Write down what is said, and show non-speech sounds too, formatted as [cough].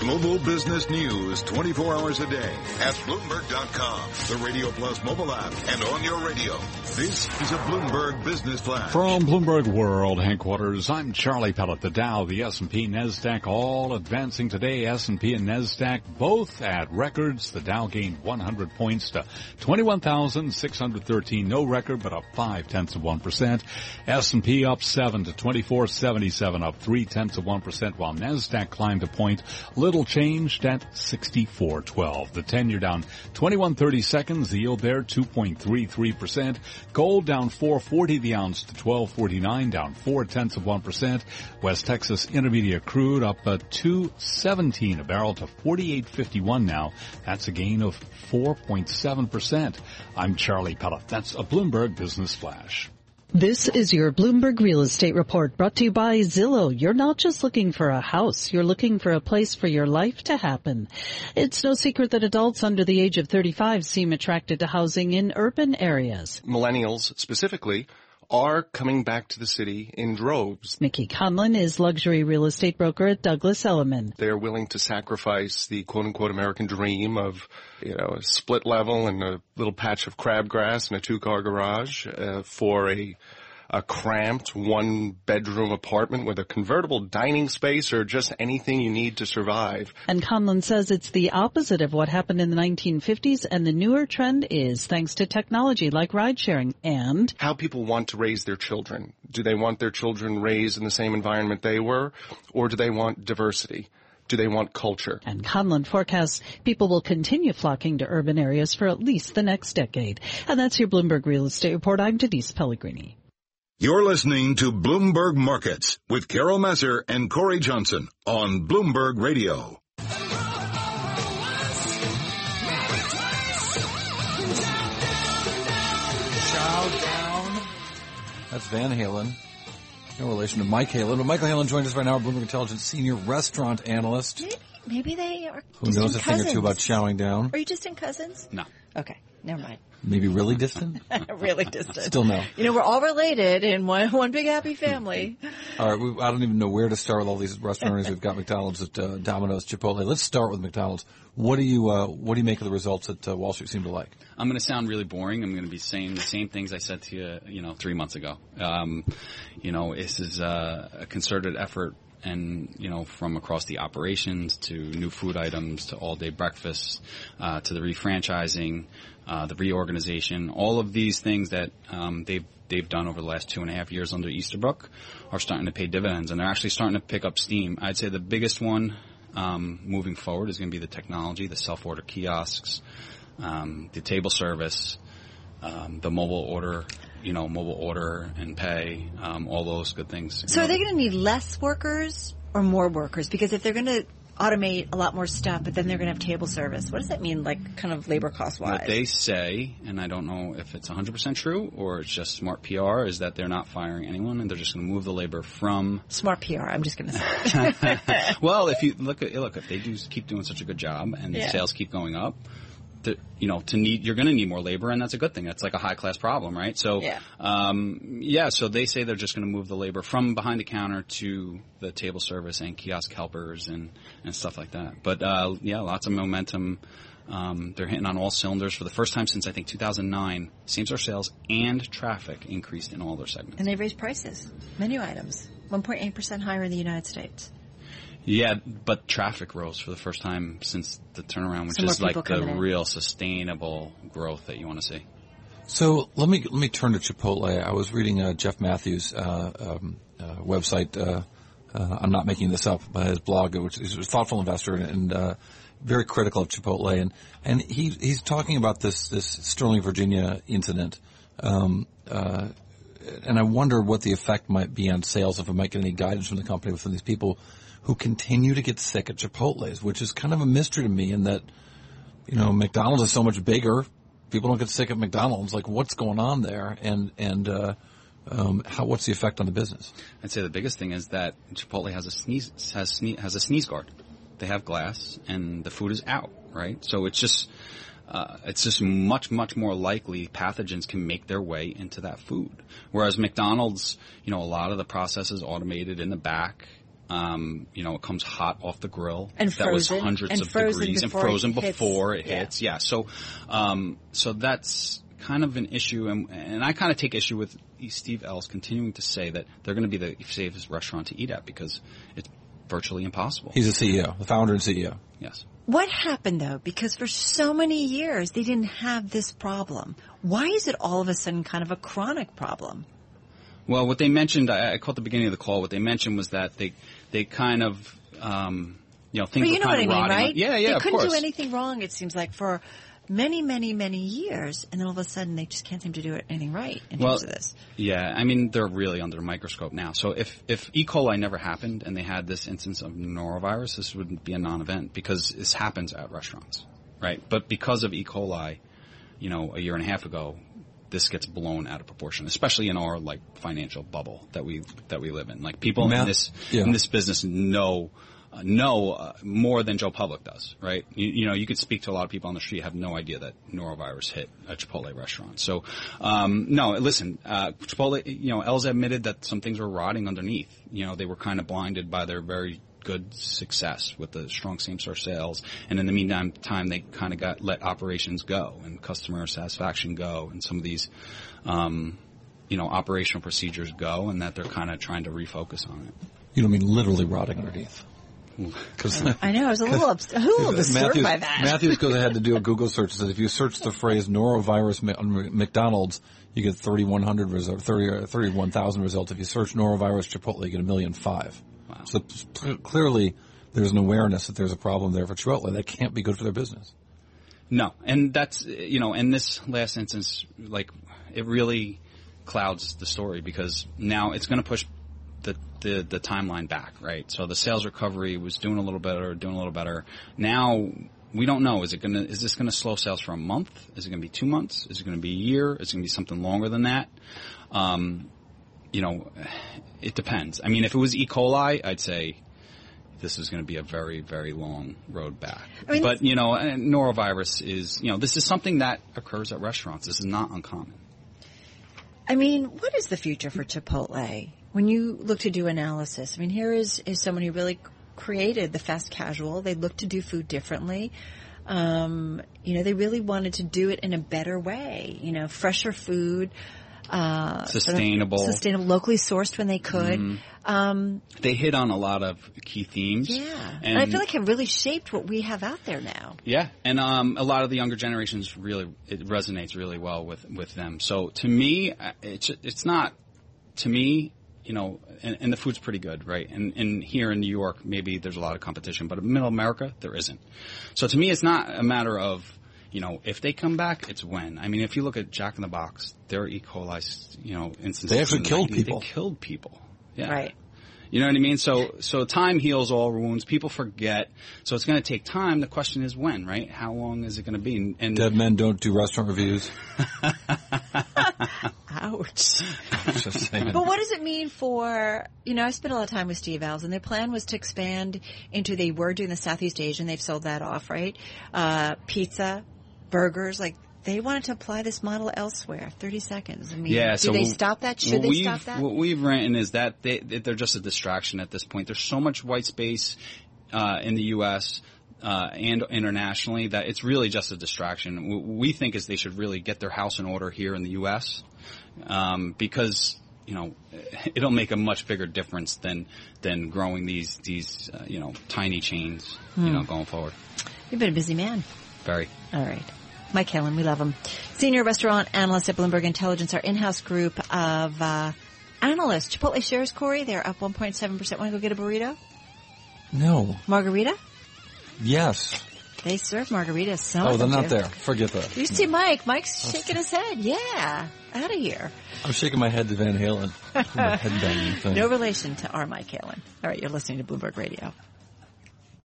Global business news 24 hours a day at Bloomberg.com, the Radio Plus mobile app, and on your radio. This is a Bloomberg Business Flash. From Bloomberg World headquarters, I'm Charlie Pellet. The Dow, the S&P, NASDAQ all advancing today. S&P and NASDAQ both at records. The Dow gained 100 points to 21,613. No record, but up 5 tenths of 1%. S&P up 7 to 2477, up 3 tenths of 1%, while NASDAQ climbed a point. Little changed at 6412. The 10 year down 2130 seconds. The yield there 2.33%. Gold down 440 the ounce to 1249, down 4 tenths of 1%. West Texas Intermediate crude up a 217 a barrel to 48.51 now. That's a gain of 4.7%. I'm Charlie Pellet. That's a Bloomberg Business Flash. This is your Bloomberg Real Estate Report brought to you by Zillow. You're not just looking for a house, you're looking for a place for your life to happen. It's no secret that adults under the age of 35 seem attracted to housing in urban areas. Millennials specifically are coming back to the city in droves. Mickey Conlon is luxury real estate broker at Douglas Elliman. They're willing to sacrifice the quote unquote American dream of, you know, a split level and a little patch of crabgrass and a two car garage uh, for a a cramped one bedroom apartment with a convertible dining space or just anything you need to survive. And Conlon says it's the opposite of what happened in the 1950s and the newer trend is thanks to technology like ride sharing and how people want to raise their children. Do they want their children raised in the same environment they were or do they want diversity? Do they want culture? And Conlon forecasts people will continue flocking to urban areas for at least the next decade. And that's your Bloomberg Real Estate Report. I'm Denise Pellegrini. You're listening to Bloomberg Markets with Carol Massar and Cory Johnson on Bloomberg Radio. Chow down. That's Van Halen. No relation to Mike Halen, but Michael Halen joins us right now, Bloomberg Intelligence senior restaurant analyst. Maybe, maybe they are. Who knows a thing or two about chowing down? Are you distant cousins? No. Okay, never mind. Maybe really distant? [laughs] really distant. Still no. You know, we're all related in one one big happy family. [laughs] all right, we, I don't even know where to start with all these restaurants. We've got McDonald's, at uh, Domino's, Chipotle. Let's start with McDonald's. What do you uh, what do you make of the results that uh, Wall Street seem to like? I'm going to sound really boring. I'm going to be saying the same things I said to you, you know, three months ago. Um, you know, this is uh, a concerted effort and you know from across the operations to new food items to all day breakfasts uh, to the refranchising, uh, the reorganization, all of these things that um, they've they've done over the last two and a half years under Easterbrook are starting to pay dividends, and they're actually starting to pick up steam. I'd say the biggest one um, moving forward is going to be the technology, the self order kiosks, um, the table service, um, the mobile order you know, mobile order and pay, um, all those good things. So are they going to need less workers or more workers? Because if they're going to automate a lot more stuff, but then they're going to have table service, what does that mean, like, kind of labor cost wise? What they say, and I don't know if it's 100% true or it's just smart PR, is that they're not firing anyone and they're just going to move the labor from smart PR. I'm just going to say. [laughs] well, if you look at look, if they do keep doing such a good job and the yeah. sales keep going up, to, you know, to need, you're going to need more labor, and that's a good thing. That's like a high class problem, right? So, yeah. Um, yeah. So they say they're just going to move the labor from behind the counter to the table service and kiosk helpers and and stuff like that. But uh, yeah, lots of momentum. Um, they're hitting on all cylinders for the first time since I think 2009. Same store sales and traffic increased in all their segments. And they raised prices, menu items, 1.8 percent higher in the United States. Yeah, but traffic rose for the first time since the turnaround, which Some is like the in. real sustainable growth that you want to see. So let me let me turn to Chipotle. I was reading uh, Jeff Matthews' uh, um, uh, website. Uh, uh, I'm not making this up, but his blog, which is a thoughtful investor and uh, very critical of Chipotle, and and he he's talking about this this Sterling, Virginia incident. Um, and I wonder what the effect might be on sales if I might get any guidance from the company from these people who continue to get sick at Chipotle's, which is kind of a mystery to me in that, you know, McDonald's is so much bigger. People don't get sick at McDonald's. Like, what's going on there? And, and, uh, um, how, what's the effect on the business? I'd say the biggest thing is that Chipotle has a sneeze, has, sneeze, has a sneeze guard. They have glass and the food is out, right? So it's just, uh, it's just much, much more likely pathogens can make their way into that food. Whereas McDonald's, you know, a lot of the process is automated in the back Um, you know, it comes hot off the grill. And that was hundreds And of frozen degrees and frozen it before it Yeah. hits. Yeah. So, um, so that's kind of an issue, and, and I kind of take issue with Steve Ells continuing to say that they're going to be the safest restaurant to eat at because it's virtually impossible. He's the CEO, the founder and CEO. yes. What happened though? Because for so many years they didn't have this problem. Why is it all of a sudden kind of a chronic problem? Well, what they mentioned, I, I caught the beginning of the call. What they mentioned was that they they kind of um, you know things But you were know what kind I of mean, rotting. right? Yeah, yeah, They couldn't do anything wrong. It seems like for many, many, many years, and then all of a sudden they just can't seem to do anything right in Well, terms of this. Yeah, I mean they're really under a microscope now. So if if E. coli never happened and they had this instance of norovirus, this would be a non-event because this happens at restaurants, right? But because of E. coli, you know, a year and a half ago, this gets blown out of proportion, especially in our like financial bubble that we that we live in. Like people Ma- in this yeah. in this business know. Know uh, more than Joe Public does, right? You, you know, you could speak to a lot of people on the street have no idea that norovirus hit a Chipotle restaurant. So, um, no, listen, uh, Chipotle, you know, Ells admitted that some things were rotting underneath. You know, they were kind of blinded by their very good success with the strong same-store sales, and in the meantime, time they kind of got let operations go and customer satisfaction go, and some of these, um, you know, operational procedures go, and that they're kind of trying to refocus on it. You don't mean literally rotting underneath. [laughs] Because I know I was a little ups- a little disturbed Matthews, by that. Matthews goes ahead to do a [laughs] Google search. Says if you search the phrase norovirus on McDonald's, you get 3,100 results, 30, uh, 31,000 results. If you search norovirus Chipotle, you get a million five. Wow. So clearly, there's an awareness that there's a problem there for Chipotle. That can't be good for their business. No, and that's you know, in this last instance, like it really clouds the story because now it's going to push the, the the timeline back, right? So the sales recovery was doing a little better, doing a little better. Now we don't know. Is it going to is this going to slow sales for a month? Is it going to be two months? Is it going to be a year? Is it going to be something longer than that? Um, you know, it depends. I mean, if it was E. coli, I'd say this is going to be a very, very long road back. I mean- but, you know, norovirus is, you know, this is something that occurs at restaurants. This is not uncommon. I mean, what is the future for Chipotle? When you look to do analysis, I mean, here is, is someone who really created the fast casual. They look to do food differently. Um, you know, they really wanted to do it in a better way. You know, fresher food, uh, sort of Sustainable. Sustainable, locally sourced when they could. Um, They hit on a lot of key themes. yeah, And, and, I feel like it really shaped what we have out there now. Yeah, and um, a lot of the younger generations really it resonates really well with with them. So to me, uh, it's it's not to me, you know, and, and the food's pretty good, right? And and here in New York, maybe there's a lot of competition, but in Middle America, there isn't. So to me, it's not a matter of you know if they come back, it's when. I mean, if you look at Jack in the Box, their E. coli, you know, instances They actually killed 90s, people. They killed people. Yeah. Right. You know what I mean? So, so time heals all wounds. People forget. So it's going to take time. The question is when, right? How long is it going to be? And, and Dead men don't do restaurant reviews. [laughs] Ouch. [laughs] But what does it mean for, you know, I spent a lot of time with Steve Ells and their plan was to expand into, they were doing the Southeast Asian, they've sold that off, right? Uh, pizza, burgers, like they wanted to apply this model elsewhere. 30 seconds. I mean, yeah, do so they stop that? Should they stop that? What we've written is that they, they're just a distraction at this point. There's so much white space uh, in the U.S. Uh, and internationally that it's really just a distraction. What we think is they should really get their house in order here in the U.S. Um, because you know [laughs] it'll make a much bigger difference than than growing these these uh, you know tiny chains you know going forward. You've been a busy man. Very. All right. Mike Halen, we love him. Senior restaurant analyst at Bloomberg Intelligence, our in-house group of uh, analysts. Chipotle shares, Cory, they're up 1.7%. Want to go get a burrito? no. Margarita? Yes. They serve margaritas. Some Oh, they're not do. there. Forget that. You see Mike. Mike's oh, shaking his head. Yeah. Out of here. I'm shaking my head to Van Halen. [laughs] My head thing. No relation to our Mike Halen. All right, you're listening to Bloomberg Radio.